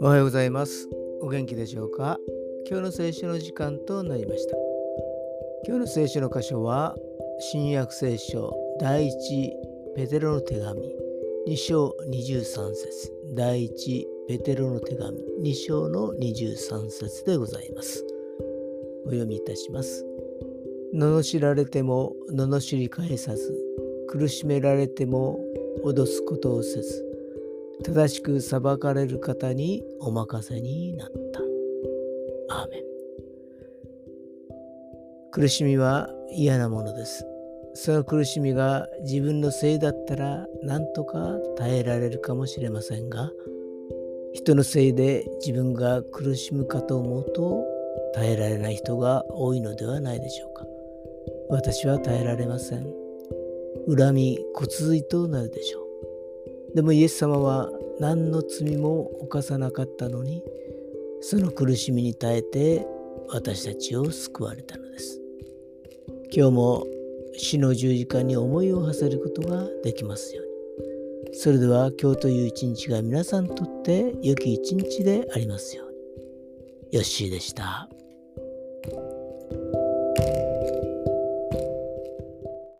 おはようございます。お元気でしょうか？今日の聖書の時間となりました。今日の聖書の箇所は、新約聖書第一ペテロの手紙2章23節第一ペテロの手紙2章の23節でございます。お読みいたします。罵られても罵り返さず、苦しめられても脅すことをせず、正しく裁かれる方にお任せになった。アーメン。苦しみは嫌なものです。その苦しみが自分のせいだったら何とか耐えられるかもしれませんが、人のせいで自分が苦しむかと思うと耐えられない人が多いのではないでしょうか。私は耐えられません。恨み、骨髄となるでしょう。でもイエス様は何の罪も犯さなかったのにその苦しみに耐えて私たちを救われたのです。今日も死の十字架に思いを馳せることができますように。それでは今日という一日が皆さんにとって良き一日でありますように。ヨッシーでした。